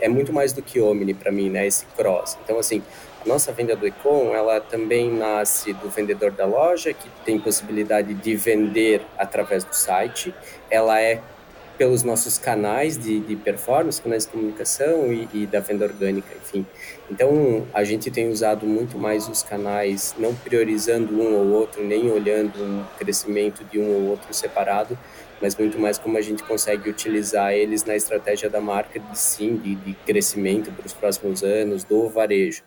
é muito mais do que omni para mim, né? Esse cross. Então, assim, a nossa venda do Econ, ela também nasce do vendedor da loja, que tem possibilidade de vender através do site. Ela é pelos nossos canais de, de performance, canais de comunicação e, e, da venda orgânica, enfim. Então, a gente tem usado muito mais os canais, não priorizando um ou outro, nem olhando um crescimento de um ou outro separado, mas muito mais como a gente consegue utilizar eles na estratégia da marca de sim, de, de crescimento para os próximos anos, do varejo.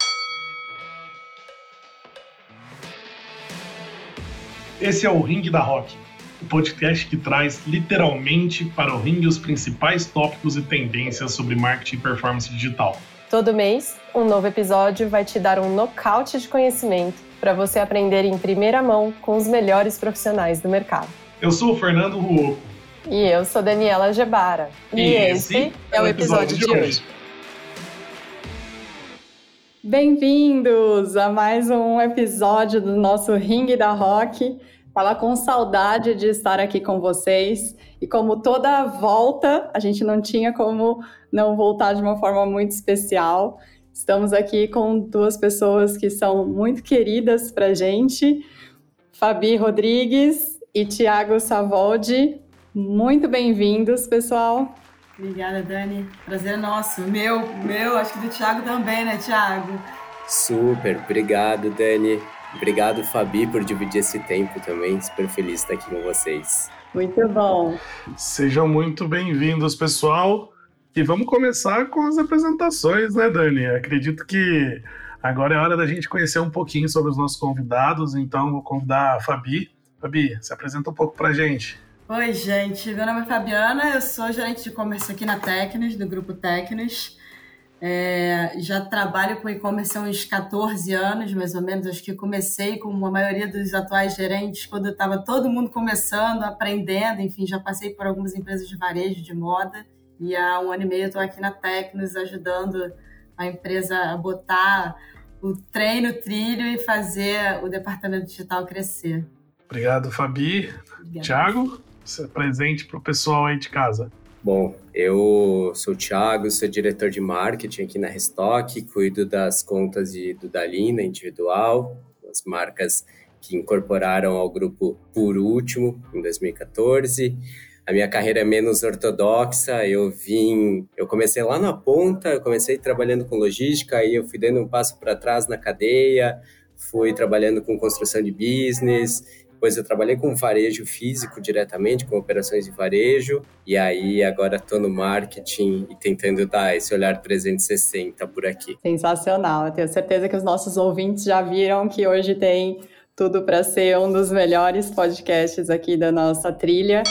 Esse é o Ring da Rock o podcast que traz literalmente para o ringue os principais tópicos e tendências sobre marketing e performance digital. Todo mês, um novo episódio vai te dar um nocaute de conhecimento para você aprender em primeira mão com os melhores profissionais do mercado. Eu sou o Fernando Ruoco. E eu sou Daniela Gebara. E, e esse é o episódio, episódio de, hoje. hoje. Bem-vindos a mais um episódio do nosso Ring da Rock. Tava com saudade de estar aqui com vocês. E como toda volta, a gente não tinha como não voltar de uma forma muito especial. Estamos aqui com duas pessoas que são muito queridas para gente, Fabi Rodrigues e Tiago Savoldi. Muito bem-vindos, pessoal. Obrigada, Dani. Prazer nosso. Meu, meu, acho que do Tiago também, né, Tiago? Super, obrigado, Dani. Obrigado, Fabi, por dividir esse tempo também. Super feliz de estar aqui com vocês. Muito bom. Sejam muito bem-vindos, pessoal. E vamos começar com as apresentações, né, Dani? Acredito que agora é hora da gente conhecer um pouquinho sobre os nossos convidados, então vou convidar a Fabi. Fabi, se apresenta um pouco pra gente. Oi, gente. Meu nome é Fabiana, eu sou gerente de comércio aqui na Tecnos, do Grupo Tecnos. É, já trabalho com e-commerce há uns 14 anos, mais ou menos. Acho que comecei como a maioria dos atuais gerentes, quando estava todo mundo começando, aprendendo. Enfim, já passei por algumas empresas de varejo, de moda. E há um ano e meio estou aqui na Tecnos ajudando a empresa a botar o trem no trilho e fazer o departamento digital crescer. Obrigado, Fabi. Obrigada. Tiago, presente para o pessoal aí de casa. Bom, eu sou o Thiago, sou diretor de marketing aqui na Restock, cuido das contas de, do Dalina individual, as marcas que incorporaram ao grupo por último, em 2014. A minha carreira é menos ortodoxa, eu vim, eu comecei lá na ponta, eu comecei trabalhando com logística, aí eu fui dando um passo para trás na cadeia, fui trabalhando com construção de business, depois eu trabalhei com varejo físico diretamente, com operações de varejo, e aí agora estou no marketing e tentando dar esse olhar 360 por aqui. Sensacional, eu tenho certeza que os nossos ouvintes já viram que hoje tem tudo para ser um dos melhores podcasts aqui da nossa trilha.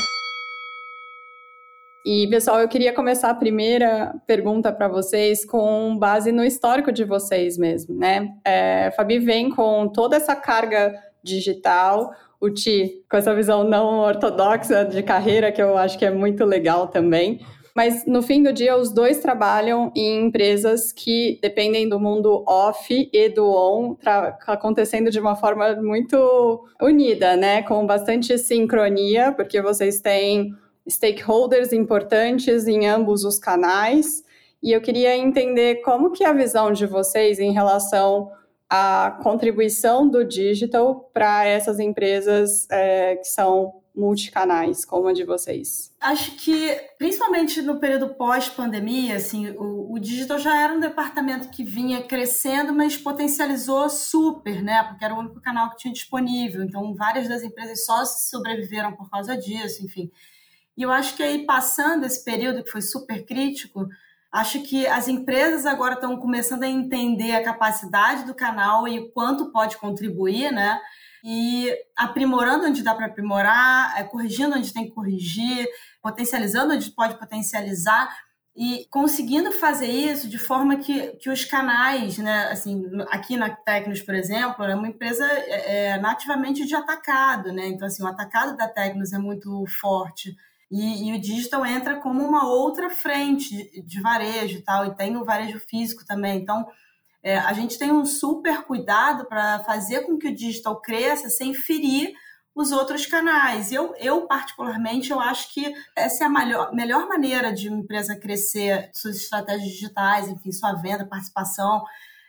E, pessoal, eu queria começar a primeira pergunta para vocês com base no histórico de vocês mesmo, né? É, Fabi vem com toda essa carga digital, o Ti, com essa visão não ortodoxa de carreira, que eu acho que é muito legal também. Mas no fim do dia, os dois trabalham em empresas que dependem do mundo off e do on, acontecendo de uma forma muito unida, né? Com bastante sincronia, porque vocês têm stakeholders importantes em ambos os canais. E eu queria entender como que é a visão de vocês em relação a contribuição do digital para essas empresas é, que são multicanais, como a de vocês? Acho que, principalmente no período pós-pandemia, assim, o, o, digital já era um departamento que vinha crescendo, mas potencializou super, né? Porque era o único canal que tinha disponível. Então, várias das empresas só sobreviveram por causa disso, enfim. E eu acho que aí, passando esse período que foi super crítico, Acho que as empresas agora estão começando a entender a capacidade do canal e o quanto pode contribuir, né? E aprimorando onde dá para aprimorar, é, corrigindo onde tem que corrigir, potencializando onde pode potencializar e conseguindo fazer isso de forma que, que os canais, né, assim, aqui na Tecnos, por exemplo, é uma empresa é, é nativamente de atacado, né? Então, assim, o atacado da Tecnos é muito forte. E, e, o digital entra como uma outra frente de, de, varejo e tal, e tem o varejo físico também. Então, é, a gente tem um super cuidado para fazer com que o digital cresça sem ferir os outros canais. Eu, eu, particularmente, eu acho que essa é a melhor, melhor maneira de uma empresa crescer suas estratégias digitais, enfim, sua venda, participação.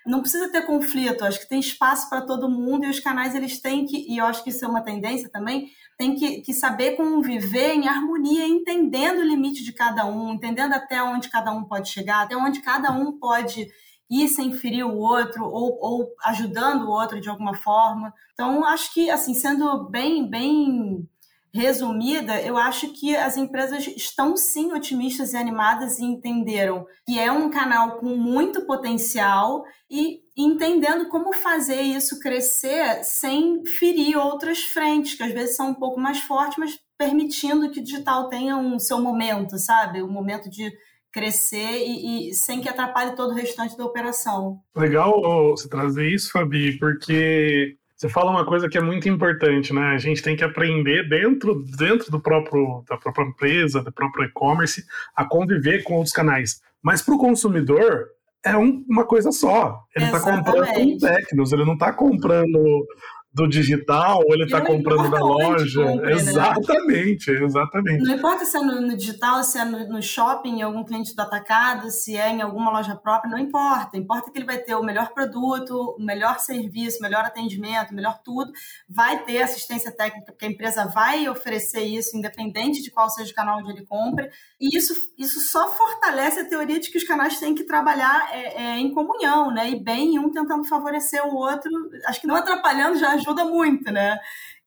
Não precisa ter conflito, acho que tem espaço para todo mundo e os canais eles têm que, e eu acho que isso é uma tendência também, tem que, que saber conviver em harmonia, entendendo o limite de cada um, entendendo até onde cada um pode chegar, até onde cada um pode ir sem ferir o outro ou, ou ajudando o outro de alguma forma. Então, acho que, assim, sendo bem, bem resumida, eu acho que as empresas estão sim otimistas e animadas e entenderam que é um canal com muito potencial e entendendo como fazer isso crescer sem ferir outras frentes, que às vezes são um pouco mais fortes, mas permitindo que o digital tenha um seu momento, sabe? Um momento de crescer e, e, sem que atrapalhe todo o restante da operação. Legal você trazer isso, Fabi, porque você fala uma coisa que é muito importante, né? A gente tem que aprender dentro, dentro do próprio, da própria empresa, do próprio e-commerce, a conviver com outros canais. Mas para o consumidor, é um, uma coisa só. Ele está comprando com Tecnos, ele não está comprando do digital ou ele está comprando da loja. Né? exatamente, né? exatamente. Não importa se é no, no digital, se é no, no, shopping, em algum cliente do atacado, se é em alguma loja própria, não importa. Importa que ele vai ter o melhor produto, o melhor serviço, o melhor atendimento, o melhor tudo. Vai ter assistência técnica, porque a empresa vai oferecer isso, independente de qual seja o canal onde ele compre. E isso, isso só fortalece a teoria de que os canais têm que trabalhar é, é, em comunhão, né? E bem, um tentando favorecer o outro. Acho que não atrapalhando já ajuda muito, né?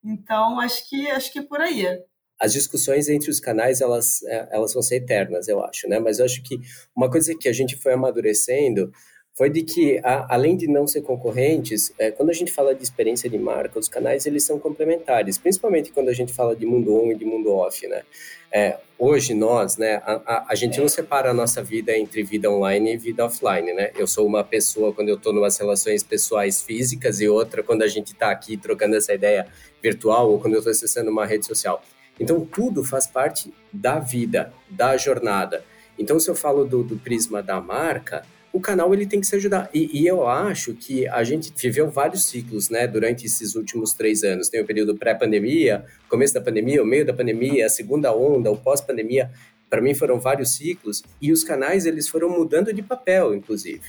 Então, acho que acho que é por aí. As discussões entre os canais, elas, é, elas vão ser eternas, eu acho, né? Mas eu acho que uma coisa que a gente foi amadurecendo foi de que, a, além de não ser concorrentes, é, quando a gente fala de experiência de marca, os canais eles são complementares, principalmente quando a gente fala de mundo on e de mundo off, né? É, hoje nós, né, a, a, a, gente não separa a nossa vida entre vida online e vida offline, né? Eu sou uma pessoa quando eu estou em umas relações pessoais físicas e outra quando a gente está aqui trocando essa ideia virtual ou quando eu estou acessando uma rede social. Então tudo faz parte da vida, da jornada. Então se eu falo do, do prisma da marca, o canal ele tem que se ajudar. E, e, eu acho que a gente viveu vários ciclos, né, durante esses últimos três anos. Tem o período pré-pandemia, começo da pandemia, o meio da pandemia, a segunda onda, o pós-pandemia. Para mim foram vários ciclos e os canais eles foram mudando de papel, inclusive.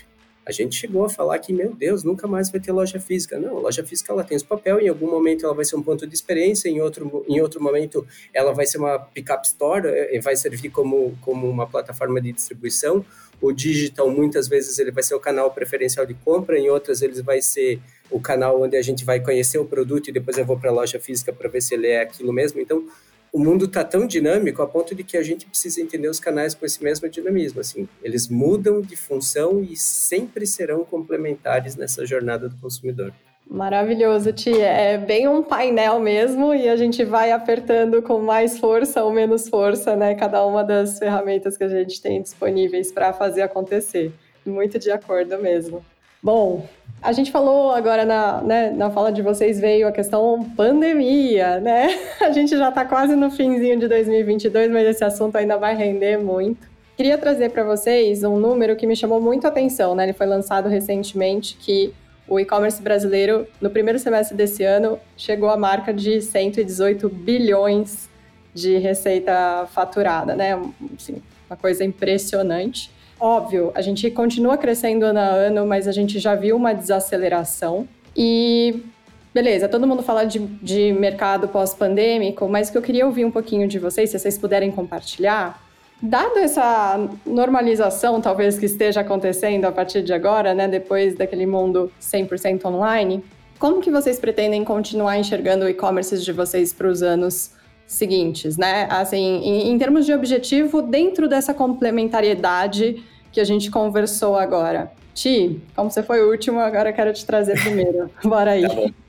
A gente chegou a falar que, meu Deus, nunca mais vai ter loja física. Não, a loja física ela tem os papel, em algum momento ela vai ser um ponto de experiência, em outro, em outro momento ela vai ser uma pick-up store, eh, vai servir como, como uma plataforma de distribuição o digital muitas vezes ele vai ser o canal preferencial de compra, em outras ele vai ser o canal onde a gente vai conhecer o produto e depois eu vou para a loja física para ver se ele é aquilo mesmo. Então, o mundo está tão dinâmico a ponto de que a gente precisa entender os canais com esse mesmo dinamismo. Assim, eles mudam de função e sempre serão complementares nessa jornada do consumidor. Maravilhoso, Tia. É bem um painel mesmo e a gente vai apertando com mais força ou menos força, né? Cada uma das ferramentas que a gente tem disponíveis para fazer acontecer. Muito de acordo mesmo. Bom, a gente falou agora na, né, na fala de vocês veio a questão pandemia, né? A gente já está quase no finzinho de 2022, mas esse assunto ainda vai render muito. Queria trazer para vocês um número que me chamou muito a atenção, né? Ele foi lançado recentemente que o e-commerce brasileiro, no primeiro semestre desse ano, chegou à marca de 118 bilhões de receita faturada, né? Assim, uma coisa impressionante. Óbvio, a gente continua crescendo ano a ano, mas a gente já viu uma desaceleração. E beleza, todo mundo fala de, de mercado pós-pandêmico, mas que eu queria ouvir um pouquinho de vocês, se vocês puderem compartilhar, Dado essa normalização, talvez, que esteja acontecendo a partir de agora, né, depois daquele mundo 100% online, como que vocês pretendem continuar enxergando o e-commerce de vocês para os anos seguintes, né? Assim, em, em, termos de objetivo, dentro dessa complementariedade que a gente conversou agora. Ti, como você foi o último, agora eu quero te trazer primeiro. Bora aí. Tá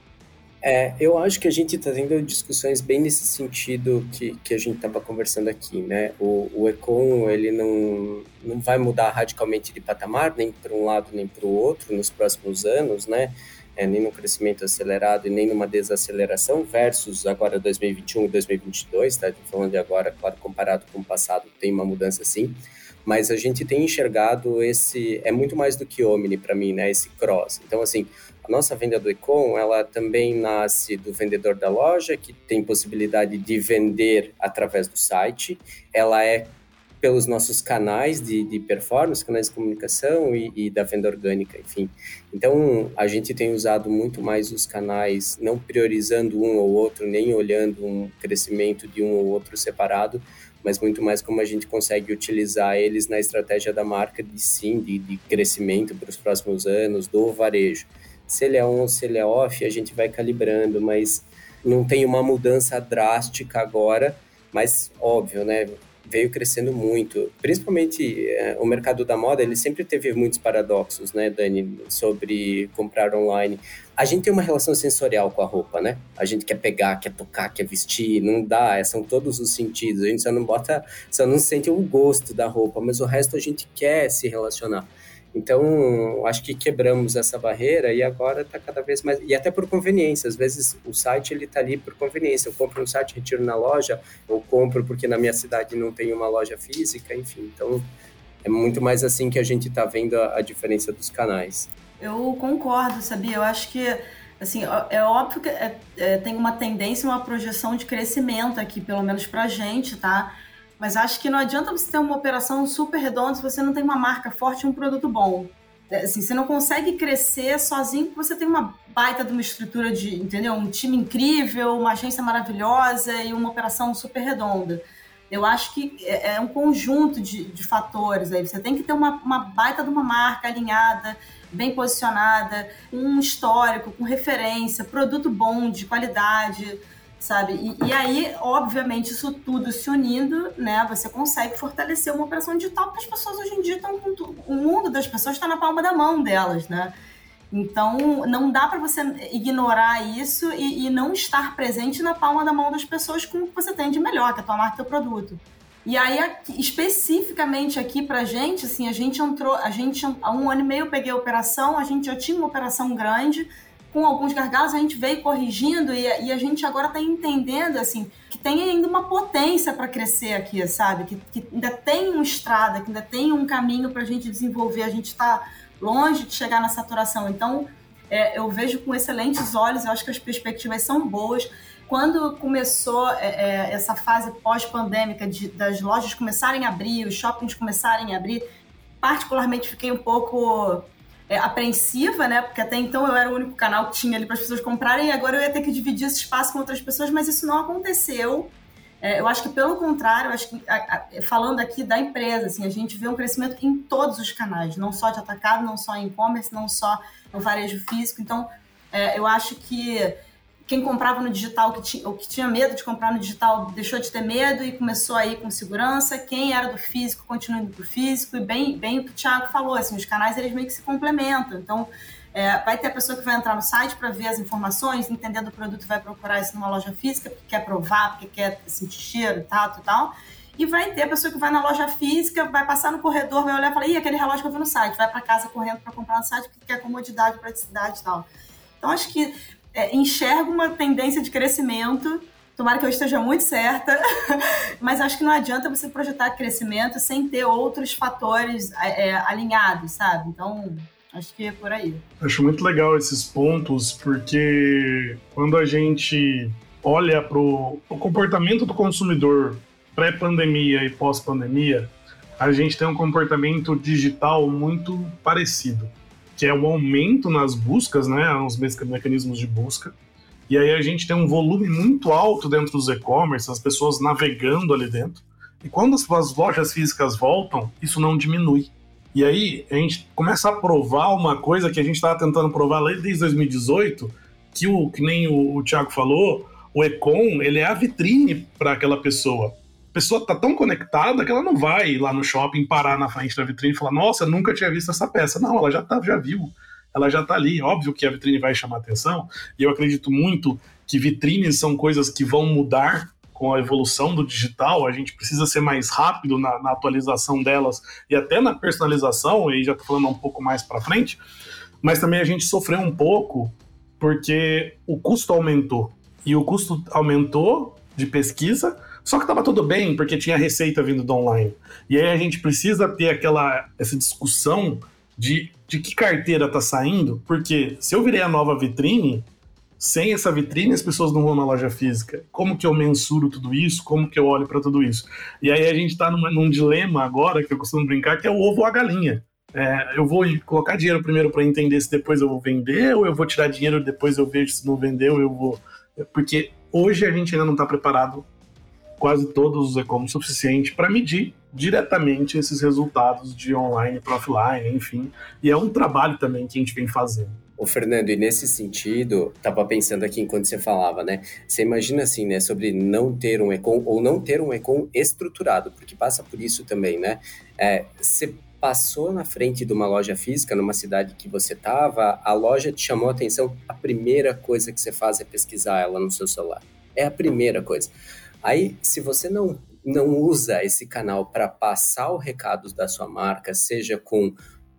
é, eu acho que a gente está tendo discussões bem nesse sentido que, que a gente estava conversando aqui, né? O, o Econ, ele não, não vai mudar radicalmente de patamar, nem para um lado nem para o outro nos próximos anos, né? É, nem no crescimento acelerado e nem numa desaceleração, versus agora 2021 e 2022, tá? Falando de agora, claro, comparado com o passado, tem uma mudança sim, mas a gente tem enxergado esse, é muito mais do que Omni para mim, né? Esse cross. Então, assim, A nossa venda do Econ, ela também nasce do vendedor da loja, que tem possibilidade de vender através do site. Ela é pelos nossos canais de, de performance, canais de comunicação e, e, da venda orgânica, enfim. Então, a gente tem usado muito mais os canais, não priorizando um ou outro, nem olhando um crescimento de um ou outro separado, mas muito mais como a gente consegue utilizar eles na estratégia da marca de sim, de, de crescimento para os próximos anos, do varejo. Se ele é on, se ele é off, a gente vai calibrando, mas não tem uma mudança drástica agora, mas óbvio, né? veio crescendo muito. Principalmente é, o mercado da moda, ele sempre teve muitos paradoxos, né, Dani, sobre comprar online. A gente tem uma relação sensorial com a roupa, né? A gente quer pegar, quer tocar, quer vestir, não dá, é, são todos os sentidos. A gente só não bota, só não sente o gosto da roupa, mas o resto a gente quer se relacionar. Então, acho que quebramos essa barreira e agora está cada vez mais. E até por conveniência, às vezes o site ele está ali por conveniência. Eu compro no site, retiro na loja, ou compro porque na minha cidade não tem uma loja física, enfim. Então, é muito mais assim que a gente está vendo a, a, diferença dos canais. Eu concordo, sabia? Eu acho que. Assim, é óbvio que é, é, tem uma tendência, uma projeção de crescimento aqui, pelo menos para a gente, tá? Mas acho que não adianta você ter uma operação super redonda se você não tem uma marca forte e um produto bom. É, assim, você não consegue crescer sozinho porque você tem uma baita de uma estrutura de, entendeu? Um time incrível, uma agência maravilhosa e uma operação super redonda. Eu acho que é, é um conjunto de, de fatores aí. Você tem que ter uma, uma baita de uma marca alinhada, bem posicionada, um histórico, com referência, produto bom, de qualidade sabe? E, e, aí, obviamente, isso tudo se unindo, né? Você consegue fortalecer uma operação digital, porque as pessoas hoje em dia estão com tudo. O mundo das pessoas está na palma da mão delas, né? Então, não dá para você ignorar isso e, e, não estar presente na palma da mão das pessoas com o que você tem de melhor, que é a tua marca teu produto. E aí, aqui, especificamente aqui pra gente, assim, a gente entrou, a gente, há um ano e meio eu peguei a operação, a gente já tinha uma operação grande, com alguns gargalos, a gente veio corrigindo e, e a gente agora está entendendo assim que tem ainda uma potência para crescer aqui, sabe? Que, que, ainda tem uma estrada, que ainda tem um caminho para a gente desenvolver. A gente está longe de chegar na saturação. Então, é, eu vejo com excelentes olhos, eu acho que as perspectivas são boas. Quando começou é, é, essa fase pós-pandêmica das lojas começarem a abrir, os shoppings começarem a abrir, particularmente fiquei um pouco é, apreensiva, né? Porque até então eu era o único canal que tinha ali para as pessoas comprarem e agora eu ia ter que dividir esse espaço com outras pessoas, mas isso não aconteceu. É, eu acho que pelo contrário, acho que a, a, falando aqui da empresa, assim, a gente vê um crescimento em todos os canais, não só de atacado, não só em e-commerce, não só no varejo físico. Então, é, eu acho que quem comprava no digital, que tinha, ou que tinha medo de comprar no digital, deixou de ter medo e começou a ir com segurança. Quem era do físico, continua indo para o físico. E bem, bem o que o Thiago falou, assim, os canais eles meio que se complementam. Então, é, vai ter a pessoa que vai entrar no site para ver as informações, entendendo o produto, vai procurar isso numa loja física, porque quer provar, porque quer sentir cheiro, tato e tal. E vai ter a pessoa que vai na loja física, vai passar no corredor, vai olhar e falar, ih, aquele relógio que eu vi no site, vai para casa correndo para comprar no site porque quer comodidade, praticidade e tal. Então, acho que é, enxergo uma tendência de crescimento. Tomara que eu esteja muito certa, mas acho que não adianta você projetar crescimento sem ter outros fatores é, é, alinhados, sabe? Então, acho que é por aí. Acho muito legal esses pontos, porque quando a gente olha para o comportamento do consumidor pré-pandemia e pós-pandemia, a gente tem um comportamento digital muito parecido que é o aumento nas buscas, né, os mecanismos de busca. E aí a gente tem um volume muito alto dentro dos e-commerce, as pessoas navegando ali dentro. E quando as lojas físicas voltam, isso não diminui. E aí a gente começa a provar uma coisa que a gente estava tentando provar desde 2018, que o que nem o, o Thiago falou, o Econ, ele é a vitrine para aquela pessoa pessoa tá tão conectada que ela não vai lá no shopping parar na frente da vitrine e falar, nossa, nunca tinha visto essa peça. Não, ela já tá, já viu. Ela já tá ali. Óbvio que a vitrine vai chamar atenção. E eu acredito muito que vitrines são coisas que vão mudar com a evolução do digital, a gente precisa ser mais rápido na, na atualização delas e até na personalização, e já tô falando um pouco mais para frente, mas também a gente sofreu um pouco porque o custo aumentou. E o custo aumentou de pesquisa, só que estava tudo bem, porque tinha receita vindo do online. E aí a gente precisa ter aquela essa discussão de, de que carteira está saindo, porque se eu virei a nova vitrine, sem essa vitrine as pessoas não vão na loja física. Como que eu mensuro tudo isso? Como que eu olho para tudo isso? E aí a gente está num dilema agora, que eu costumo brincar, que é o ovo ou a galinha. É, eu vou colocar dinheiro primeiro para entender se depois eu vou vender, ou eu vou tirar dinheiro depois eu vejo se não vendeu, eu vou. Porque hoje a gente ainda não está preparado, quase todos os e-commerce, suficiente para medir diretamente esses resultados de online para offline, enfim. E é um trabalho também que a gente vem fazendo. Ô, Fernando, e nesse sentido, tava pensando aqui enquanto você falava, né? Você imagina assim, né, sobre não ter um ecom ou não ter um ecom estruturado, porque passa por isso também, né? É, você passou na frente de uma loja física numa cidade que você estava, a loja te chamou a atenção, a primeira coisa que você faz é pesquisar ela no seu celular. É a primeira coisa. Aí, se você não não usa esse canal para passar o recado da sua marca, seja com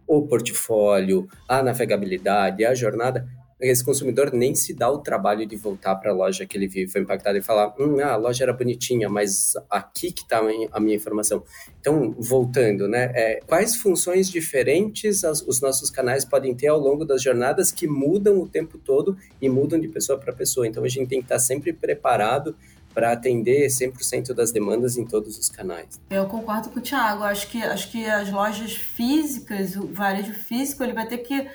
o portfólio, a navegabilidade, a jornada, esse consumidor nem se dá o trabalho de voltar para a loja que ele vive, foi impactado e falar, hum, ah, a loja era bonitinha, mas aqui que está a minha informação. Então, voltando, né, é, quais funções diferentes as, os nossos canais podem ter ao longo das jornadas que mudam o tempo todo e mudam de pessoa para pessoa. Então, a gente tem que estar sempre preparado para atender 100% das demandas em todos os canais. Eu concordo com o Thiago. Acho que, acho que as lojas físicas, o varejo físico, ele vai ter que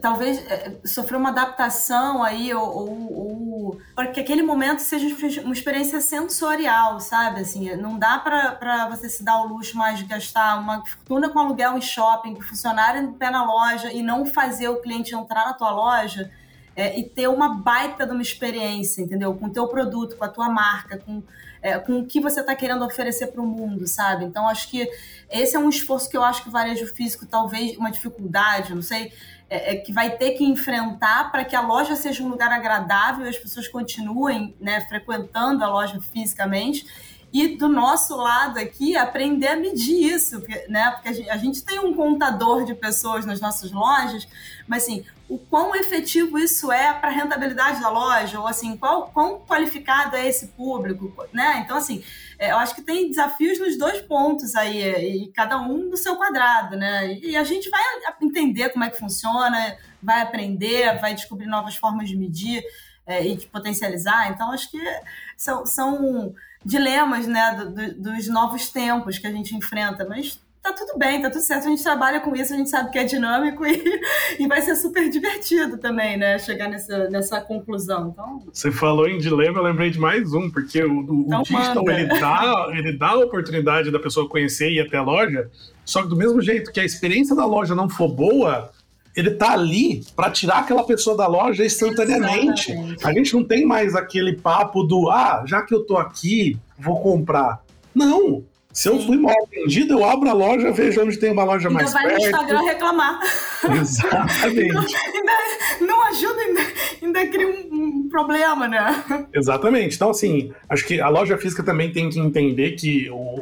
talvez é, sofrer uma adaptação aí ou, ou, ou para que aquele momento seja uma experiência sensorial, sabe? Assim, não dá para você se dar o luxo mais de gastar uma fortuna com aluguel em shopping, com funcionário em pé na loja e não fazer o cliente entrar na tua loja é, e ter uma baita de uma experiência, entendeu? Com o teu produto, com a tua marca, com, é, com o que você está querendo oferecer para o mundo, sabe? Então, acho que esse é um esforço que eu acho que o varejo físico, talvez uma dificuldade, não sei, é, é, que vai ter que enfrentar para que a loja seja um lugar agradável e as pessoas continuem né, frequentando a loja fisicamente. E do nosso lado aqui, aprender a medir isso, né? Porque a gente, tem um contador de pessoas nas nossas lojas, mas assim, o quão efetivo isso é para a rentabilidade da loja, ou assim, qual, quão qualificado é esse público, né? Então, assim, é, eu acho que tem desafios nos dois pontos aí, e cada um no seu quadrado, né? E a gente vai entender como é que funciona, vai aprender, vai descobrir novas formas de medir é, e de potencializar. Então, acho que são, são dilemas, né, do, do, dos novos tempos que a gente enfrenta, mas tá tudo bem, tá tudo certo. A gente trabalha com isso, a gente sabe que é dinâmico e, e vai ser super divertido também, né? Chegar nessa, nessa conclusão. Então... Você falou em dilema, eu lembrei de mais um, porque o, o, então, o digital ele dá, ele dá a oportunidade da pessoa conhecer e ir até a loja, só que do mesmo jeito que a experiência da loja não for boa, ele tá ali para tirar aquela pessoa da loja instantaneamente. Exatamente. A gente não tem mais aquele papo do ah, já que eu tô aqui, vou comprar. Não, se eu fui mal atendido, eu abro a loja, vejo onde tem uma loja ainda mais perto. vai no Instagram reclamar. Exatamente. não, ainda, não ajuda, ainda, ainda cria um, um, problema, né? Exatamente. Então, assim, acho que a loja física também tem que entender que o,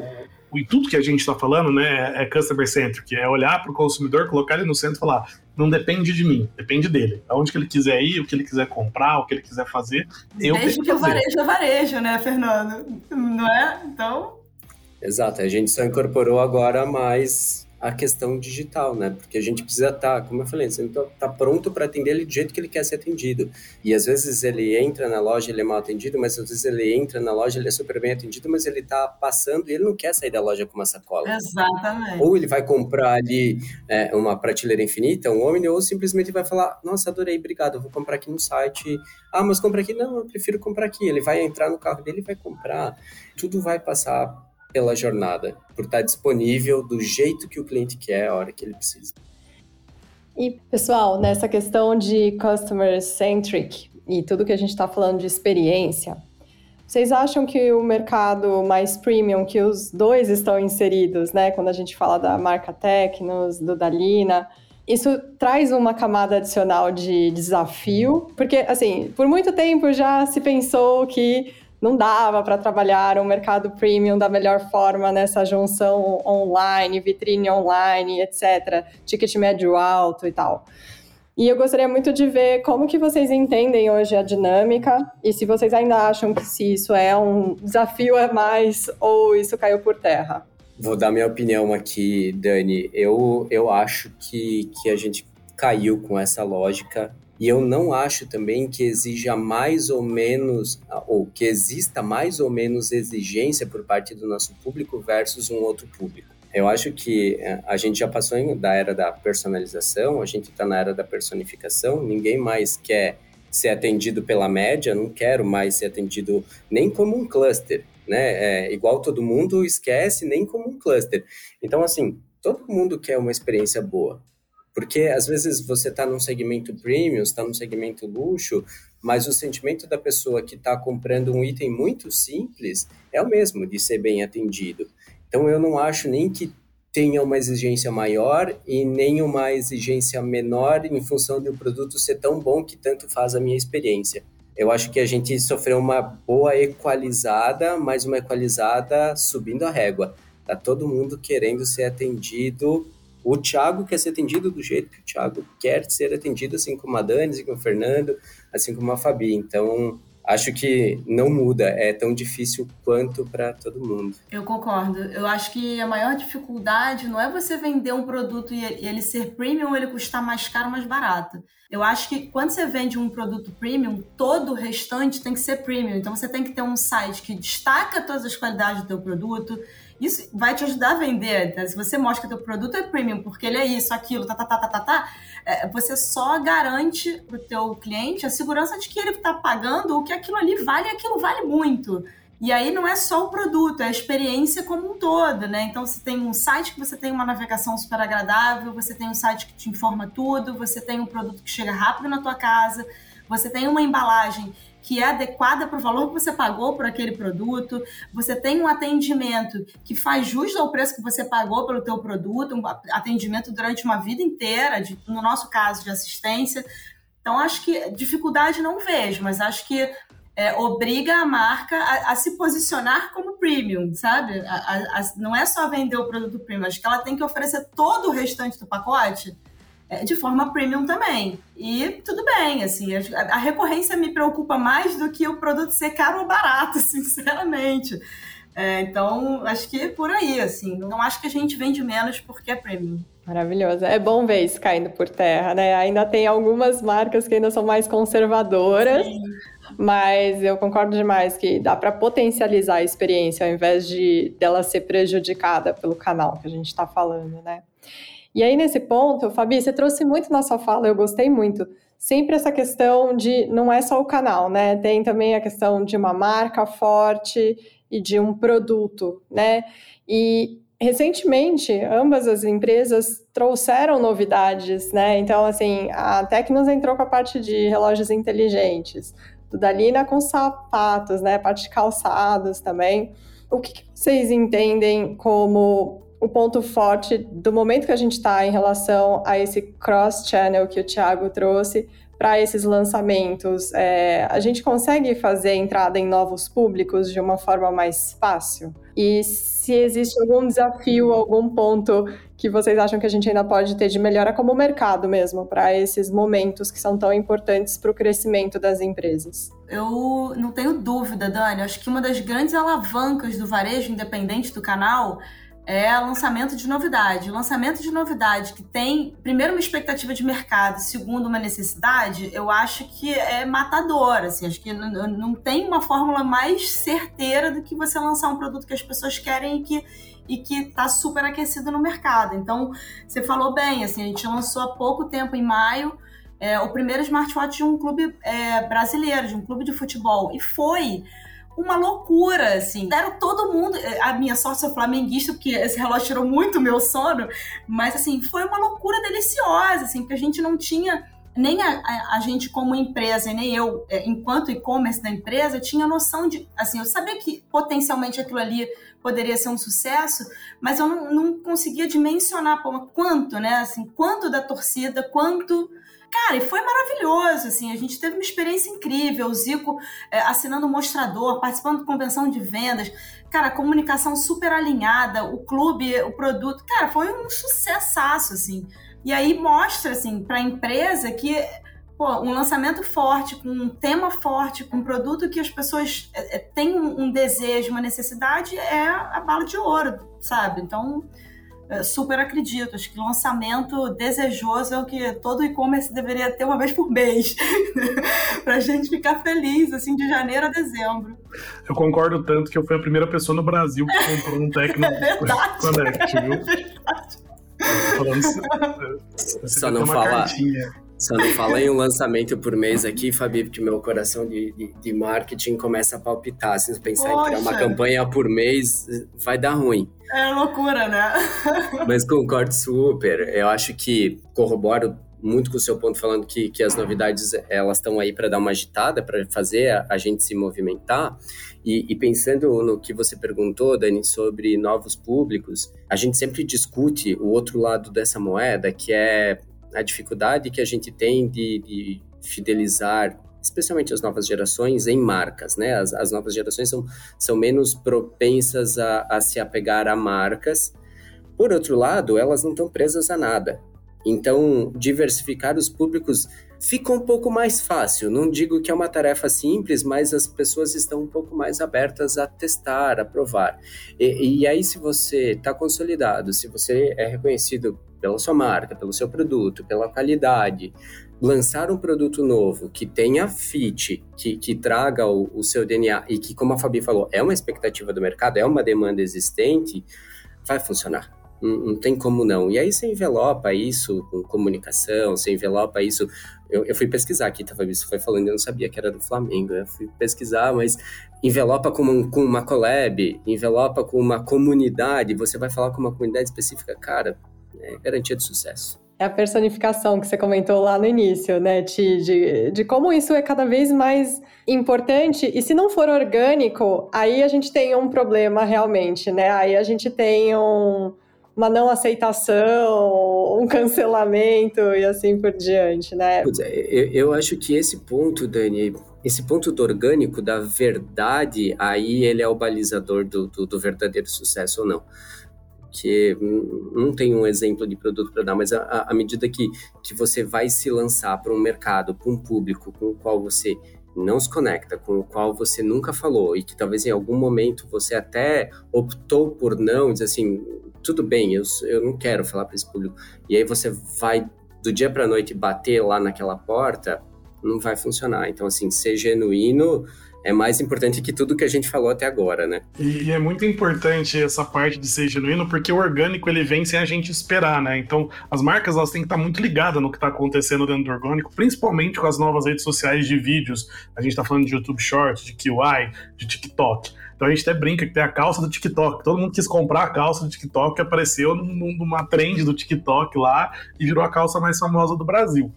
o tudo que a gente está falando, né, é customer centric, é olhar para o consumidor, colocar ele no centro e falar, não depende de mim, depende dele. Aonde que ele quiser ir, o que ele quiser comprar, o que ele quiser fazer, eu Desde que o varejo é varejo, né, Fernando? Não é? Então... Exato, a gente só incorporou agora mais a questão digital, né? Porque a gente precisa estar, tá, como eu falei, você tá, tá pronto para atender ele do jeito que ele quer ser atendido. E às vezes ele entra na loja, ele é mal atendido, mas às vezes ele entra na loja, ele é super bem atendido, mas ele tá passando e ele não quer sair da loja com uma sacola. Exatamente. Ou ele vai comprar ali é, uma prateleira infinita, um Omni, ou simplesmente vai falar, nossa, adorei, obrigado, vou comprar aqui no site. Ah, mas compra aqui? Não, eu prefiro comprar aqui. Ele vai entrar no carro dele e vai comprar. Tudo vai passar pela jornada, por estar disponível do jeito que o cliente quer, a hora que ele precisa. E, pessoal, nessa questão de customer centric e tudo que a gente está falando de experiência, vocês acham que o mercado mais premium, que os dois estão inseridos, né? Quando a gente fala da marca Tecnos, do Dalina, isso traz uma camada adicional de desafio, porque, assim, por muito tempo já se pensou que não dava para trabalhar um mercado premium da melhor forma nessa junção online, vitrine online, etc., ticket médio alto e tal. E eu gostaria muito de ver como que vocês entendem hoje a dinâmica e se vocês ainda acham que se isso é um desafio a mais ou isso caiu por terra. Vou dar minha opinião aqui, Dani. Eu, eu acho que, que a gente caiu com essa lógica e eu não acho também que exija mais ou menos, ou que exista mais ou menos exigência por parte do nosso público versus um outro público. Eu acho que é, a gente já passou da era da personalização, a gente está na era da personificação, ninguém mais quer ser atendido pela média, não quero mais ser atendido nem como um cluster, né? É, igual todo mundo esquece, nem como um cluster. Então, assim, todo mundo quer uma experiência boa. Porque às vezes você está num segmento premium, está num segmento luxo, mas o sentimento da pessoa que está comprando um item muito simples é o mesmo, de ser bem atendido. Então eu não acho nem que tenha uma exigência maior e nem uma exigência menor em função do produto ser tão bom que tanto faz a minha experiência. Eu acho que a gente sofreu uma boa equalizada, mas uma equalizada subindo a régua. Tá todo mundo querendo ser atendido o Thiago quer ser atendido do jeito que o Thiago quer ser atendido, assim como a Dani, assim como o Fernando, assim como a Fabi. Então, acho que não muda, é tão difícil quanto para todo mundo. Eu concordo. Eu acho que a maior dificuldade não é você vender um produto e ele ser premium ou ele custar mais caro ou mais barato. Eu acho que quando você vende um produto premium, todo o restante tem que ser premium. Então você tem que ter um site que destaca todas as qualidades do teu produto, isso vai te ajudar a vender. Né? Se você mostra que o teu produto é premium, porque ele é isso, aquilo, tá, tá, tá, tá, tá, tá é, você só garante pro teu cliente a segurança de que ele está pagando o que aquilo ali vale e aquilo vale muito. E aí não é só o produto, é a experiência como um todo, né? Então você tem um site que você tem uma navegação super agradável, você tem um site que te informa tudo, você tem um produto que chega rápido na tua casa, você tem uma embalagem que é adequada para o valor que você pagou por aquele produto, você tem um atendimento que faz jus ao preço que você pagou pelo teu produto, um atendimento durante uma vida inteira, de, no nosso caso de assistência. Então, acho que dificuldade não vejo, mas acho que é, obriga a marca a, a, se posicionar como premium, sabe? A, a, não é só vender o produto premium, acho que ela tem que oferecer todo o restante do pacote de forma premium também. E tudo bem, assim, a, a, recorrência me preocupa mais do que o produto ser caro ou barato, sinceramente. É, então, acho que é por aí, assim. Não acho que a gente vende menos porque é premium. Maravilhoso. É bom ver isso caindo por terra, né? Ainda tem algumas marcas que ainda são mais conservadoras, Sim. mas eu concordo demais que dá para potencializar a experiência ao invés de dela ser prejudicada pelo canal que a gente está falando, né? E aí, nesse ponto, Fabi, você trouxe muito na sua fala, eu gostei muito. Sempre essa questão de não é só o canal, né? Tem também a questão de uma marca forte e de um produto, né? E recentemente, ambas as empresas trouxeram novidades, né? Então, assim, a Tecnos entrou com a parte de relógios inteligentes, do Dalina com sapatos, né? Parte de calçados também. O que vocês entendem como o ponto forte do momento que a gente está em relação a esse cross-channel que o Thiago trouxe para esses lançamentos? É, a gente consegue fazer entrada em novos públicos de uma forma mais fácil? E se existe algum desafio, algum ponto que vocês acham que a gente ainda pode ter de melhora como mercado mesmo, para esses momentos que são tão importantes para o crescimento das empresas? Eu não tenho dúvida, Dani. Acho que uma das grandes alavancas do varejo independente do canal é lançamento de novidade. Lançamento de novidade que tem, primeiro, uma expectativa de mercado, segundo, uma necessidade, eu acho que é matador. Assim, acho que não, não tem uma fórmula mais certeira do que você lançar um produto que as pessoas querem e que e que está super aquecido no mercado. Então, você falou bem, assim, a gente lançou há pouco tempo, em maio, é, o primeiro smartwatch de um clube é, brasileiro, de um clube de futebol. E foi uma loucura, assim. Era todo mundo. A minha sócia flamenguista, porque esse relógio tirou muito meu sono, mas assim, foi uma loucura deliciosa, assim, porque a gente não tinha. Nem a, a, a gente, como empresa, nem eu, é, enquanto e-commerce da empresa, tinha noção de. Assim, eu sabia que potencialmente aquilo ali poderia ser um sucesso, mas eu não, não conseguia dimensionar pô, quanto, né? Assim, quanto da torcida, quanto Cara, e foi maravilhoso, assim, a gente teve uma experiência incrível, o Zico é, assinando o mostrador, participando de convenção de vendas, cara, comunicação super alinhada, o clube, o produto, cara, foi um sucessaço, assim. E aí mostra, assim, para a empresa que pô, um lançamento forte, com um tema forte, com um produto que as pessoas é, é, têm um, desejo, uma necessidade, é a bala de ouro, sabe? Então, super acredito. Acho que lançamento desejoso é o que todo e-commerce deveria ter uma vez por mês, para a gente ficar feliz, assim, de janeiro a dezembro. Eu concordo tanto que eu fui a primeira pessoa no Brasil que comprou um Tecno é Connect, viu? É verdade. Falando, Só não fala. Cartinha. Só não fala em um lançamento por mês aqui, Fabi, porque meu coração de, de, de marketing começa a palpitar. Se pensar Poxa. em criar uma campanha por mês, vai dar ruim. É loucura, né? Mas concordo super. Eu acho que corroboro muito com o seu ponto falando que, que as novidades elas estão aí para dar uma agitada, para fazer a, a, gente se movimentar. E, e, pensando no que você perguntou, Dani, sobre novos públicos, a gente sempre discute o outro lado dessa moeda, que é a dificuldade que a gente tem de, de fidelizar especialmente as novas gerações, em marcas, né? As, as novas gerações são, são menos propensas a, a se apegar a marcas. Por outro lado, elas não estão presas a nada. Então, diversificar os públicos fica um pouco mais fácil. Não digo que é uma tarefa simples, mas as pessoas estão um pouco mais abertas a testar, a provar. E, e aí, se você está consolidado, se você é reconhecido pela sua marca, pelo seu produto, pela qualidade, lançar um produto novo que tenha fit, que, que traga o, o, seu DNA e que, como a Fabi falou, é uma expectativa do mercado, é uma demanda existente, vai funcionar. Não, tem como não. E aí você envelopa isso com comunicação, você envelopa isso. Eu, eu fui pesquisar aqui, tá, Fabi? Você foi falando, eu não sabia que era do Flamengo. Eu fui pesquisar, mas envelopa com, um, com uma collab, envelopa com uma comunidade, você vai falar com uma comunidade específica, cara, é garantia de sucesso. É a personificação que você comentou lá no início, né, Ti, de, de como isso é cada vez mais importante. E se não for orgânico, aí a gente tem um problema realmente, né? Aí a gente tem um, uma não aceitação, um cancelamento e assim por diante, né? É, eu, eu acho que esse ponto, Dani, esse ponto do orgânico, da verdade, aí ele é o balizador do, do, do verdadeiro sucesso ou não que não tem um exemplo de produto para dar, mas à medida que, que você vai se lançar para um mercado, para um público com o qual você não se conecta, com o qual você nunca falou e que talvez em algum momento você até optou por não, diz assim, tudo bem, eu, eu não quero falar para esse público. E aí você vai do dia para noite bater lá naquela porta, não vai funcionar. Então, assim, ser genuíno é mais importante que tudo que a gente falou até agora, né? E, e, é muito importante essa parte de ser genuíno, porque o orgânico ele vem sem a gente esperar, né? Então, as marcas elas têm que estar muito ligadas no que está acontecendo dentro do orgânico, principalmente com as novas redes sociais de vídeos. A gente está falando de YouTube Shorts, de QI, de TikTok. Então a gente até brinca que tem a calça do TikTok. Todo mundo quis comprar a calça do TikTok, que apareceu numa trend do TikTok lá e virou a calça mais famosa do Brasil.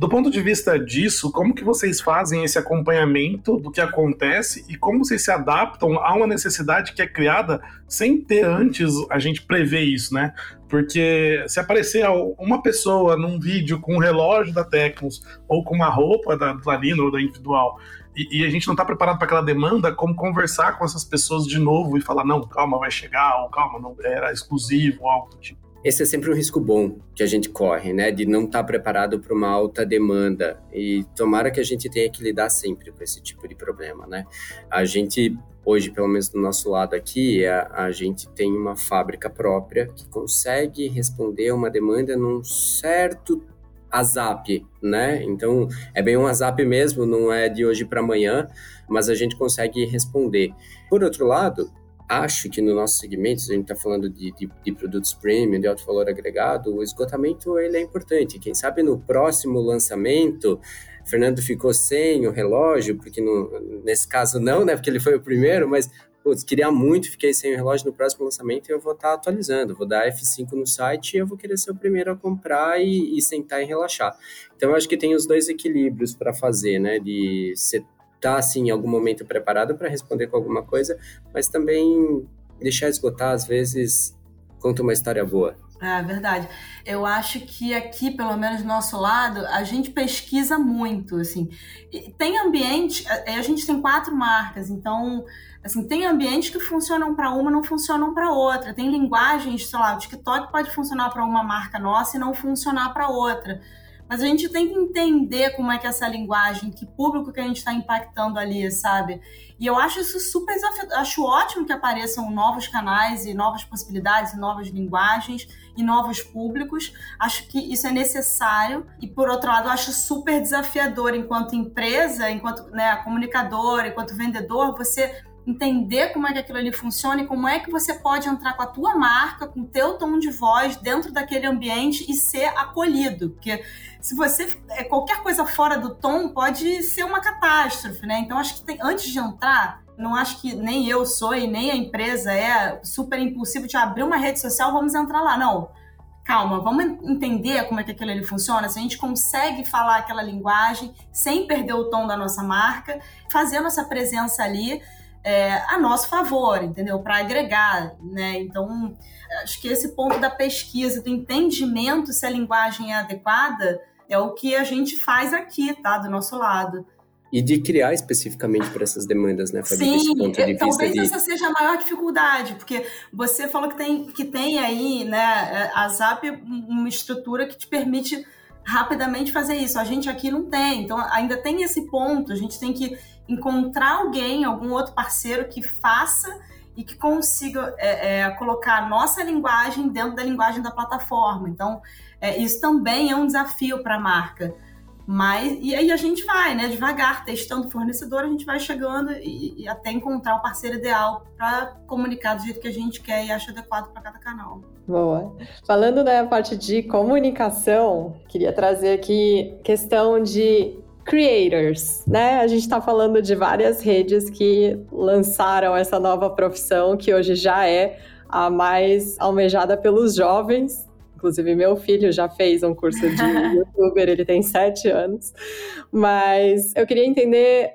Do ponto de vista disso, como que vocês fazem esse acompanhamento do que acontece e como vocês se adaptam a uma necessidade que é criada sem ter antes a gente prever isso, né? Porque se aparecer uma pessoa num vídeo com um relógio da Tecnos ou com uma roupa da Lalina ou da Individual e, e, a gente não está preparado para aquela demanda, como conversar com essas pessoas de novo e falar, não, calma, vai chegar, ou calma, não era exclusivo, ou algo do tipo. Esse é sempre um risco bom que a gente corre, né? De não estar tá preparado para uma alta demanda. E tomara que a gente tenha que lidar sempre com esse tipo de problema, né? A gente, hoje, pelo menos do nosso lado aqui, a, a gente tem uma fábrica própria que consegue responder a uma demanda num certo ASAP, né? Então, é bem um ASAP mesmo, não é de hoje para amanhã, mas a gente consegue responder. Por outro lado, acho que no nosso segmento, se a gente está falando de, de, de, produtos premium, de alto valor agregado, o esgotamento ele é importante. Quem sabe no próximo lançamento, Fernando ficou sem o relógio, porque no, nesse caso não, né? Porque ele foi o primeiro, mas putz, queria muito, fiquei sem o relógio no próximo lançamento e eu vou estar tá atualizando, vou dar F5 no site e eu vou querer ser o primeiro a comprar e, e sentar e relaxar. Então eu acho que tem os dois equilíbrios para fazer, né? De ser tá assim em algum momento preparado para responder com alguma coisa, mas também deixar esgotar às vezes conta uma história boa. É verdade. Eu acho que aqui, pelo menos do nosso lado, a gente pesquisa muito, assim. Tem ambiente, a gente tem quatro marcas, então, assim, tem ambientes que funcionam para uma, não funcionam para outra. Tem linguagens, sei lá, o TikTok pode funcionar para uma marca nossa e não funcionar para outra mas a gente tem que entender como é que é essa linguagem, que público que a gente está impactando ali, sabe? E eu acho isso super desafiador. Acho ótimo que apareçam novos canais e novas possibilidades, e novas linguagens e novos públicos. Acho que isso é necessário. E, por outro lado, acho super desafiador enquanto empresa, enquanto né, comunicador, enquanto vendedor, você entender como é que aquilo ali funciona e como é que você pode entrar com a tua marca, com o teu tom de voz dentro daquele ambiente e ser acolhido, porque se você é qualquer coisa fora do tom pode ser uma catástrofe, né? Então acho que tem, antes de entrar, não acho que nem eu sou e nem a empresa é super impulsivo de abrir uma rede social, vamos entrar lá, não. Calma, vamos entender como é que aquilo ali funciona, se a gente consegue falar aquela linguagem sem perder o tom da nossa marca, fazer nossa presença ali é, a nosso favor, entendeu? Para agregar, né? Então, acho que esse ponto da pesquisa, do entendimento se a linguagem é adequada, é o que a gente faz aqui, tá? Do nosso lado. E de criar especificamente para essas demandas, né, Fabi? Sim, de talvez de... essa seja a maior dificuldade, porque você falou que tem, que tem aí, né, a ZAP, uma estrutura que te permite rapidamente fazer isso. A gente aqui não tem, então ainda tem esse ponto, a gente tem que encontrar alguém, algum outro parceiro que faça e que consiga é, é, colocar a nossa linguagem dentro da linguagem da plataforma. Então, é, isso também é um desafio para a marca. Mas, e aí a gente vai, né, devagar, testando o fornecedor, a gente vai chegando e, e até encontrar o parceiro ideal para comunicar do jeito que a gente quer e acha adequado para cada canal. Boa. Falando da parte de comunicação, queria trazer aqui questão de creators, né? A gente está falando de várias redes que lançaram essa nova profissão que hoje já é a mais almejada pelos jovens. Inclusive, meu filho já fez um curso de youtuber, ele tem sete anos. Mas eu queria entender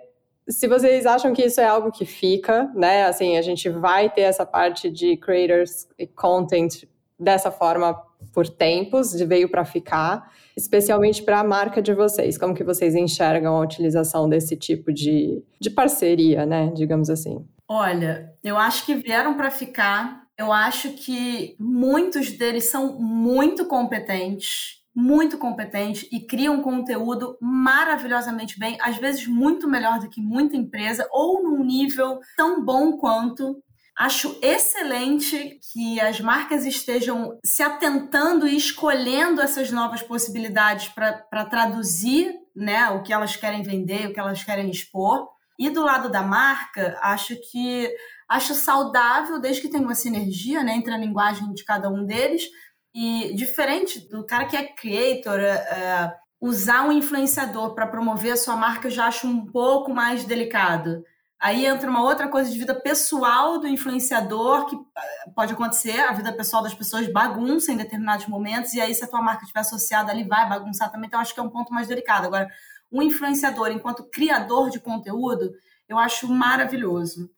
se vocês acham que isso é algo que fica, né? Assim, a gente vai ter essa parte de creators e content dessa forma por tempos, de veio para ficar especialmente para a marca de vocês? Como que vocês enxergam a utilização desse tipo de, de parceria, né? Digamos assim. Olha, eu acho que vieram para ficar. Eu acho que muitos deles são muito competentes, muito competentes e criam conteúdo maravilhosamente bem, às vezes muito melhor do que muita empresa, ou num nível tão bom quanto. Acho excelente que as marcas estejam se atentando e escolhendo essas novas possibilidades para traduzir né, o que elas querem vender, o que elas querem expor. E do lado da marca, acho que acho saudável, desde que tenha uma sinergia né, entre a linguagem de cada um deles. E diferente do cara que é creator, é, é usar um influenciador para promover a sua marca, eu já acho um pouco mais delicado Aí entra uma outra coisa de vida pessoal do influenciador, que eh, pode acontecer, a vida pessoal das pessoas bagunça em determinados momentos, e aí se a tua marca estiver associada ali, vai bagunçar também, então acho que é um ponto mais delicado. Agora, um influenciador, enquanto criador de conteúdo, eu acho maravilhoso.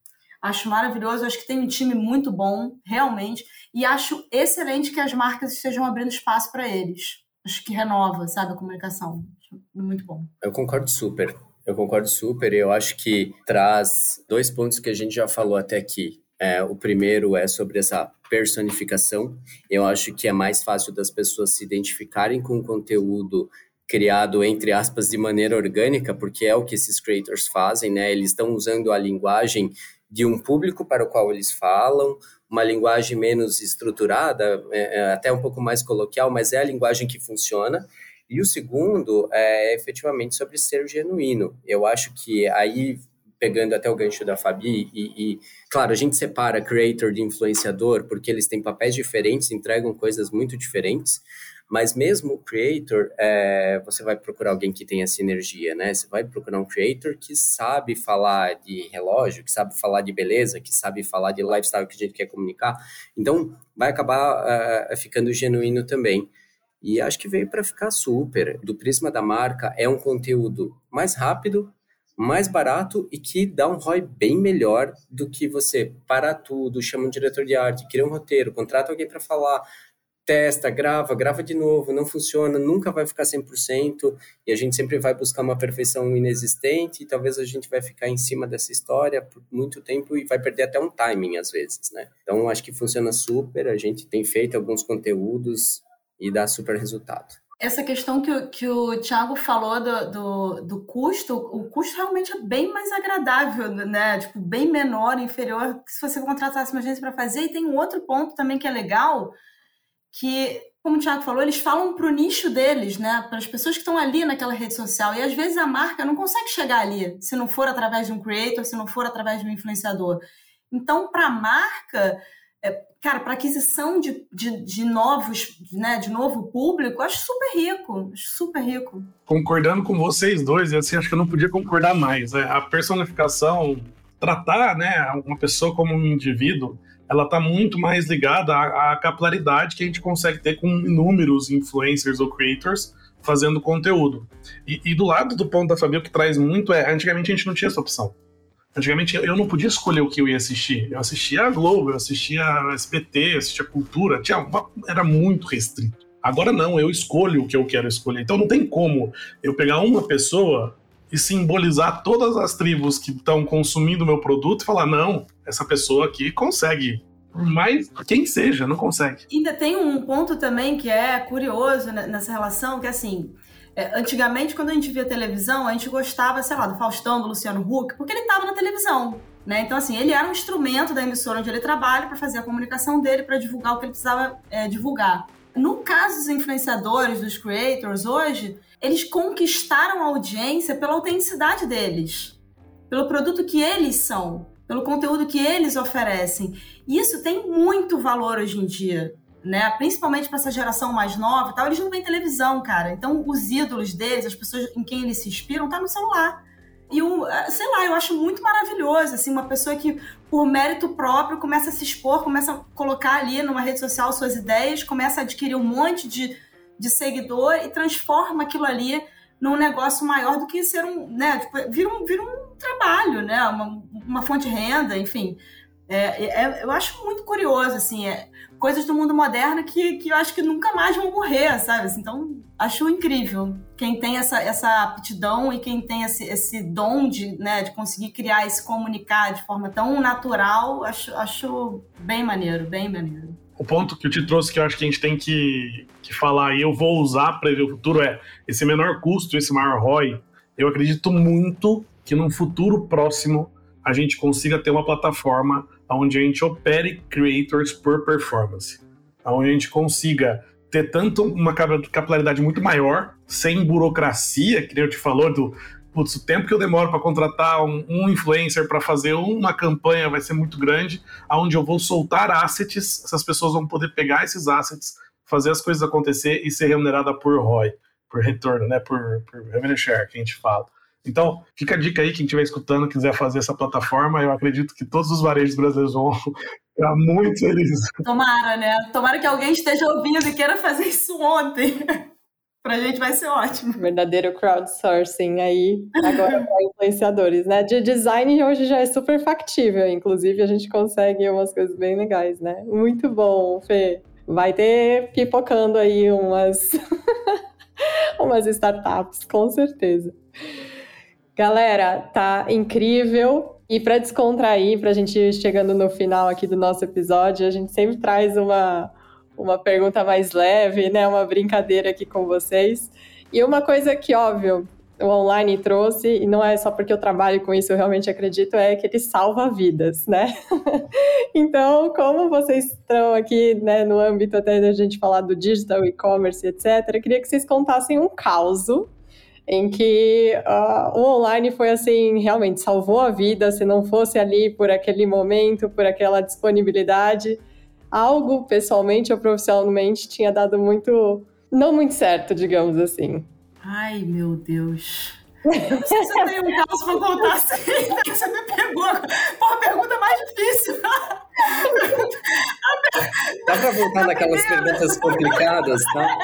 Acho maravilhoso, acho que tem um time muito bom, realmente, e acho excelente que as marcas estejam abrindo espaço para eles. Acho que renova, sabe, a comunicação. Muito bom. Eu concordo super. Eu concordo super. Eu acho que traz dois pontos que a gente já falou até aqui. É, o primeiro é sobre essa personificação. Eu acho que é mais fácil das pessoas se identificarem com o conteúdo criado, entre aspas, de maneira orgânica, porque é o que esses creators fazem, né? Eles estão usando a linguagem de um público para o qual eles falam, uma linguagem menos estruturada, é, é até um pouco mais coloquial, mas é a linguagem que funciona. E o segundo é efetivamente sobre ser genuíno. Eu acho que aí, pegando até o gancho da Fabi, e, e claro, a gente separa creator de influenciador, porque eles têm papéis diferentes, entregam coisas muito diferentes, mas mesmo o creator, é, você vai procurar alguém que tenha sinergia, né? Você vai procurar um creator que sabe falar de relógio, que sabe falar de beleza, que sabe falar de lifestyle que a gente quer comunicar. Então, vai acabar uh, ficando genuíno também. E acho que veio para ficar super. Do prisma da marca, é um conteúdo mais rápido, mais barato e que dá um ROI bem melhor do que você parar tudo, chama um diretor de arte, cria um roteiro, contrata alguém para falar, testa, grava, grava de novo, não funciona, nunca vai ficar 100% e a gente sempre vai buscar uma perfeição inexistente e talvez a gente vai ficar em cima dessa história por muito tempo e vai perder até um timing às vezes, né? Então acho que funciona super, a gente tem feito alguns conteúdos e dá super resultado. Essa questão que, o, que o Thiago falou do, do, do, custo, o custo realmente é bem mais agradável, né? Tipo, bem menor, inferior, que se você contratasse uma agência para fazer. E tem um outro ponto também que é legal, que, como o Thiago falou, eles falam para o nicho deles, né? Para as pessoas que estão ali naquela rede social. E às vezes a marca não consegue chegar ali, se não for através de um creator, se não for através de um influenciador. Então, para a marca é, cara, para aquisição de, de, de, novos, né, de novo público, acho super rico, acho super rico. Concordando com vocês dois, assim, acho que eu não podia concordar mais. Né? A personificação, tratar né, uma pessoa como um indivíduo, ela está muito mais ligada à, à capilaridade que a gente consegue ter com inúmeros influencers ou creators fazendo conteúdo. E, e do lado do ponto da Fabio que traz muito é, antigamente a gente não tinha essa opção. Antigamente eu não podia escolher o que eu ia assistir. Eu assistia a Globo, eu assistia a SBT, eu assistia a Cultura. Tinha era muito restrito. Agora não, eu escolho o que eu quero escolher. Então não tem como eu pegar uma pessoa e simbolizar todas as tribos que estão consumindo meu produto e falar: não, essa pessoa aqui consegue. Mais quem seja, não consegue. Ainda tem um ponto também que é curioso nessa relação, que é assim, é, antigamente, quando a gente via televisão, a gente gostava, sei lá, do Faustão, do Luciano Huck, porque ele estava na televisão. Né? Então, assim, ele era um instrumento da emissora onde ele trabalha para fazer a comunicação dele, para divulgar o que ele precisava é, divulgar. No caso dos influenciadores, dos creators, hoje, eles conquistaram a audiência pela autenticidade deles, pelo produto que eles são, pelo conteúdo que eles oferecem. E isso tem muito valor hoje em dia né? Principalmente para essa geração mais nova, tal, eles não veem televisão, cara. Então, os ídolos deles, as pessoas em quem eles se inspiram, tá no celular. E o, eh, sei lá, eu acho muito maravilhoso, assim, uma pessoa que, por mérito próprio, começa a se expor, começa a colocar ali numa rede social suas ideias, começa a adquirir um monte de, de seguidor e transforma aquilo ali num negócio maior do que ser um, né, tipo, vira um, vira um trabalho, né, uma, uma fonte de renda, enfim. É, é, eu acho muito curioso, assim, é, coisas do mundo moderno que, que eu acho que nunca mais vão morrer, sabe? Assim, então, acho incrível quem tem essa, essa aptidão e quem tem esse, esse dom de, né, de conseguir criar e se comunicar de forma tão natural, acho, acho bem maneiro, bem maneiro. O ponto que eu te trouxe que eu acho que a gente tem que, que falar e eu vou usar para ver o futuro é esse menor custo, esse maior ROI. Eu acredito muito que num futuro próximo a gente consiga ter uma plataforma onde a gente opere creators por performance, onde a gente consiga ter tanto uma capilaridade muito maior, sem burocracia, que nem eu te falou, do putz, o tempo que eu demoro para contratar um, um influencer para fazer uma campanha vai ser muito grande, aonde eu vou soltar assets, essas pessoas vão poder pegar esses assets, fazer as coisas acontecer e ser remunerada por ROI, por retorno, né, por, por revenue share, que a gente fala. Então, fica a dica aí, quem estiver escutando, quiser fazer essa plataforma, eu acredito que todos os varejos brasileiros vão ficar muito felizes. Tomara, né? Tomara que alguém esteja ouvindo e queira fazer isso ontem. Pra gente vai ser ótimo. Verdadeiro crowdsourcing aí, agora para influenciadores, né? De design hoje já é super factível, inclusive a gente consegue umas coisas bem legais, né? Muito bom, Fê. Vai ter pipocando aí umas, umas startups, com certeza. Galera, tá incrível. E para descontrair, para a gente ir chegando no final aqui do nosso episódio, a gente sempre traz uma, uma pergunta mais leve, né? Uma brincadeira aqui com vocês. E uma coisa que, óbvio, o online trouxe, e não é só porque eu trabalho com isso, eu realmente acredito, é que ele salva vidas, né? então, como vocês estão aqui né, no âmbito até da gente falar do digital e-commerce, etc., eu queria que vocês contassem um caso em que uh, o online foi assim, realmente salvou a vida, se não fosse ali por aquele momento, por aquela disponibilidade, algo pessoalmente ou profissionalmente tinha dado muito, não muito certo, digamos assim. Ai, meu Deus. Eu não sei se eu tenho um caso pra contar assim, você me pegou. Pô, a pergunta mais difícil. Dá pra voltar naquelas perguntas complicadas, tá?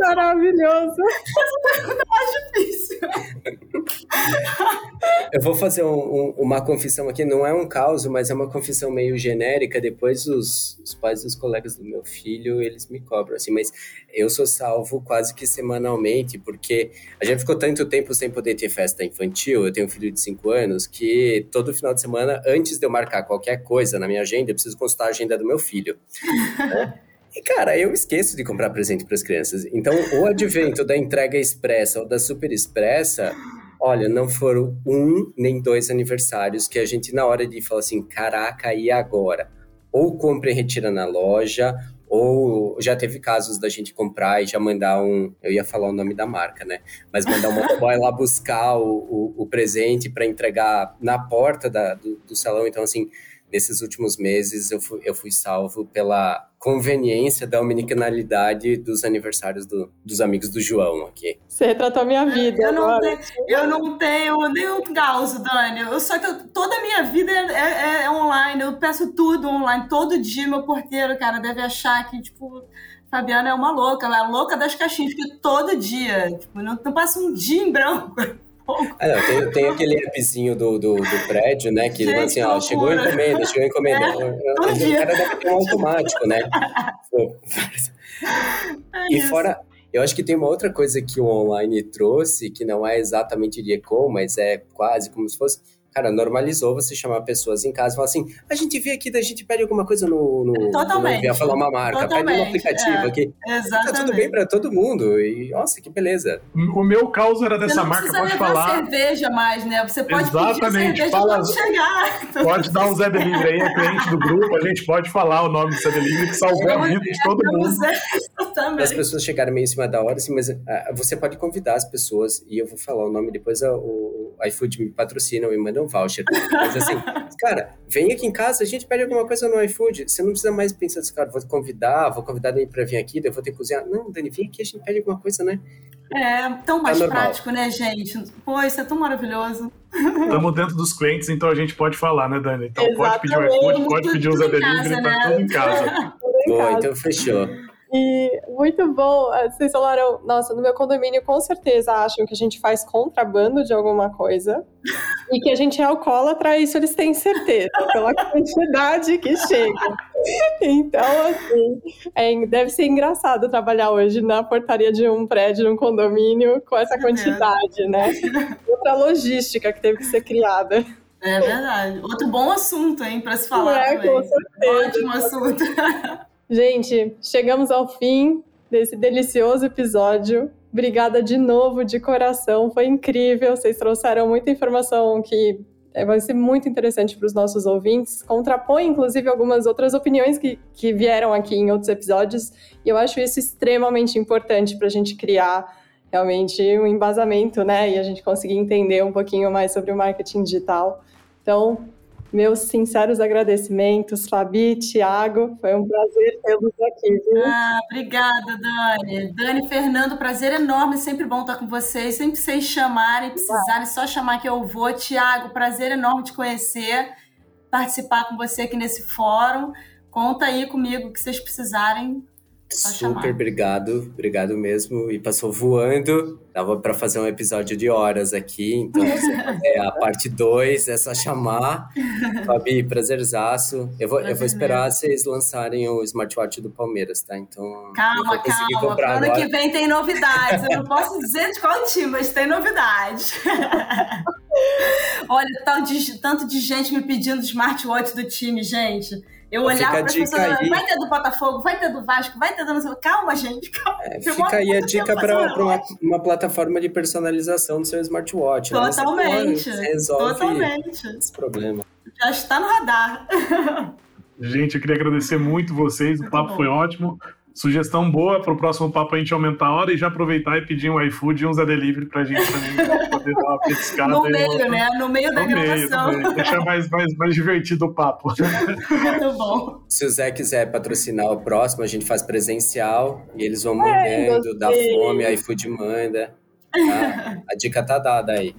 Maravilhoso. Essa pergunta é mais difícil. Eu vou fazer um, um, uma confissão aqui, não é um caos, mas é uma confissão meio genérica. Depois os, os pais dos colegas do meu filho, eles me cobram, assim, mas eu sou salvo quase que semanalmente, porque a gente ficou tanto tempo sem poder ter festa infantil, eu tenho um filho de 5 anos, que todo final de semana, antes de eu marcar qualquer coisa na minha agenda, eu preciso consultar a agenda do meu filho. Né? E, cara, eu esqueço de comprar presente para as crianças. Então, o advento da entrega expressa ou da super expressa, olha, não foram um nem dois aniversários que a gente, na hora de falar assim, caraca, e agora? Ou compra e retira na loja, ou já teve casos da gente comprar e já mandar um. Eu ia falar o nome da marca, né? Mas mandar um motoboy lá buscar o, o, o presente para entregar na porta da, do, do salão. Então, assim, nesses últimos meses eu fui, eu fui salvo pela conveniência da omnicanalidade dos aniversários do, dos amigos do João aqui. Você retratou a minha vida. Eu não, tenho, eu não tenho nenhum caos, Dani. Eu, só que eu, toda a minha vida é, é, é, online. Eu peço tudo online. Todo dia meu porteiro, cara, deve achar que, tipo, Fabiana é uma louca. Ela é louca das caixinhas, porque todo dia, tipo, não, não passa um dia em branco. Ah, não, tem, tem aquele appzinho do, do, do prédio, né? Que ele assim, ó, chegou encomenda, chegou encomenda. É, o cara deve ter um automático, né? É e fora, eu acho que tem uma outra coisa que o online trouxe, que não é exatamente de eco, mas é quase como se fosse Cara, normalizou você chamar pessoas em casa e falar assim: a gente vê aqui, da gente pede alguma coisa no. no Totalmente. No, falar uma marca, Totalmente. pede um aplicativo é, aqui. Exatamente. Tá tudo bem para todo mundo. E nossa, que beleza. O meu caos era dessa marca, pode falar. cerveja mais, né? Você pode Exatamente. pedir cerveja Fala, quando chegar. Pode dar um Zé Delivery aí, é cliente do grupo, a gente pode falar o nome do Zé Delivery que salvou a vida de todo mundo. As pessoas chegaram meio em cima da hora, assim, mas uh, você pode convidar as pessoas, e eu vou falar o nome depois, uh, o, o iFood me patrocina, me manda um voucher. Mas assim, cara, vem aqui em casa, a gente pede alguma coisa no iFood. Você não precisa mais pensar assim, cara, vou convidar, vou convidar ele pra vir aqui, eu vou ter que cozinhar. Não, Dani, vem aqui, a gente pede alguma coisa, né? É, tão mais é prático, né, gente? Pô, isso é tão maravilhoso. Estamos dentro dos clientes, então a gente pode falar, né, Dani? Então Exatamente. pode pedir o iFood, pode pedir o Zé Delivery, tá né? tudo em casa. Bom, então fechou. E muito bom. Eh, vocês falaram, nossa, no meu condomínio com certeza acham que a gente faz contrabando de alguma coisa e que a gente é alcoólatra, isso eles têm certeza, pela quantidade que chega. Então, assim, é, deve ser engraçado trabalhar hoje na portaria de um prédio, de um condomínio, com essa quantidade, né? Outra logística que teve que ser criada. É verdade. Outro bom assunto, hein, para se falar. É, também. com certeza. Ótimo assunto. Gente, chegamos ao fim desse delicioso episódio. Obrigada de novo, de coração. Foi incrível. Vocês trouxeram muita informação que é, vai ser muito interessante para os nossos ouvintes. Contrapõe, inclusive, algumas outras opiniões que, que vieram aqui em outros episódios. E eu acho isso extremamente importante para a gente criar realmente um embasamento, né? E a gente conseguir entender um pouquinho mais sobre o marketing digital. Então, meus sinceros agradecimentos, Fabi, Tiago, foi um prazer tê-los aqui, viu? Ah, obrigada, Dani. Dani, Fernando, prazer enorme, sempre bom estar com vocês. Sempre que vocês chamarem, precisarem, só chamar que eu vou. Tiago, prazer enorme te conhecer, participar com você aqui nesse fórum. Conta aí comigo o que vocês precisarem, Super obrigado, obrigado mesmo. E passou voando. Dava para fazer um episódio de horas aqui, então é a parte 2, é só chamar. Fabi, prazerzaço. Eu vou, Prazer eu vou esperar mesmo. vocês lançarem o smartwatch do Palmeiras, tá? Então. Calma, calma. Ano que vem tem novidades. Eu não posso dizer de qual time, mas tem novidades. Olha, tanto de gente me pedindo smartwatch do time, gente. Eu olhava para as pessoas, vai ter do Botafogo, vai ter do Vasco, vai ter do... Calma, gente, calma. É, fica aí a dica para uma, uma, plataforma de personalização do seu smartwatch. Totalmente. Né? Você resolve Totalmente. esse problema. Já está no radar. Gente, eu queria agradecer muito vocês, o papo foi ótimo. Sugestão boa para o próximo papo a gente aumentar a hora e já aproveitar e pedir um iFood e um Zé Delivery para a gente também poder dar uma petiscada. No meio, né? No meio da no gravação. Meio, meio. Deixar mais, mais, mais divertido o papo. Muito bom. Se o Zé quiser patrocinar o próximo, a gente faz presencial e eles vão mandando, dá fome, a iFood manda. Tá? A dica tá dada aí.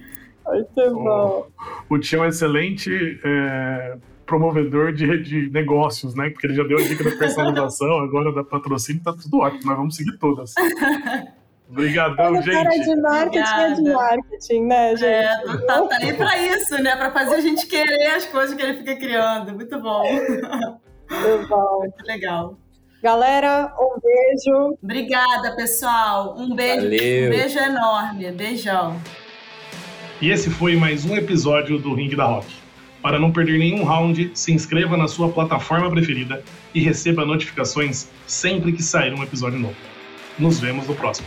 Muito bom. O, o Tião é excelente. É promovedor de, de negócios, né? Porque ele já deu a dica da personalização, agora da patrocínio, tá tudo ótimo, nós vamos seguir todas. Obrigadão, gente. Cara de marketing é de marketing, né, gente? É, tá, tá aí pra isso, né? Pra fazer a gente querer as coisas que ele fica criando. Muito bom. Muito bom. Muito legal. Galera, um beijo. Obrigada, pessoal. Um beijo. Valeu. Um beijo enorme. Beijão. E esse foi mais um episódio do Ring da Rock. Para não perder nenhum round, se inscreva na sua plataforma preferida e receba notificações sempre que sair um episódio novo. Nos vemos no próximo.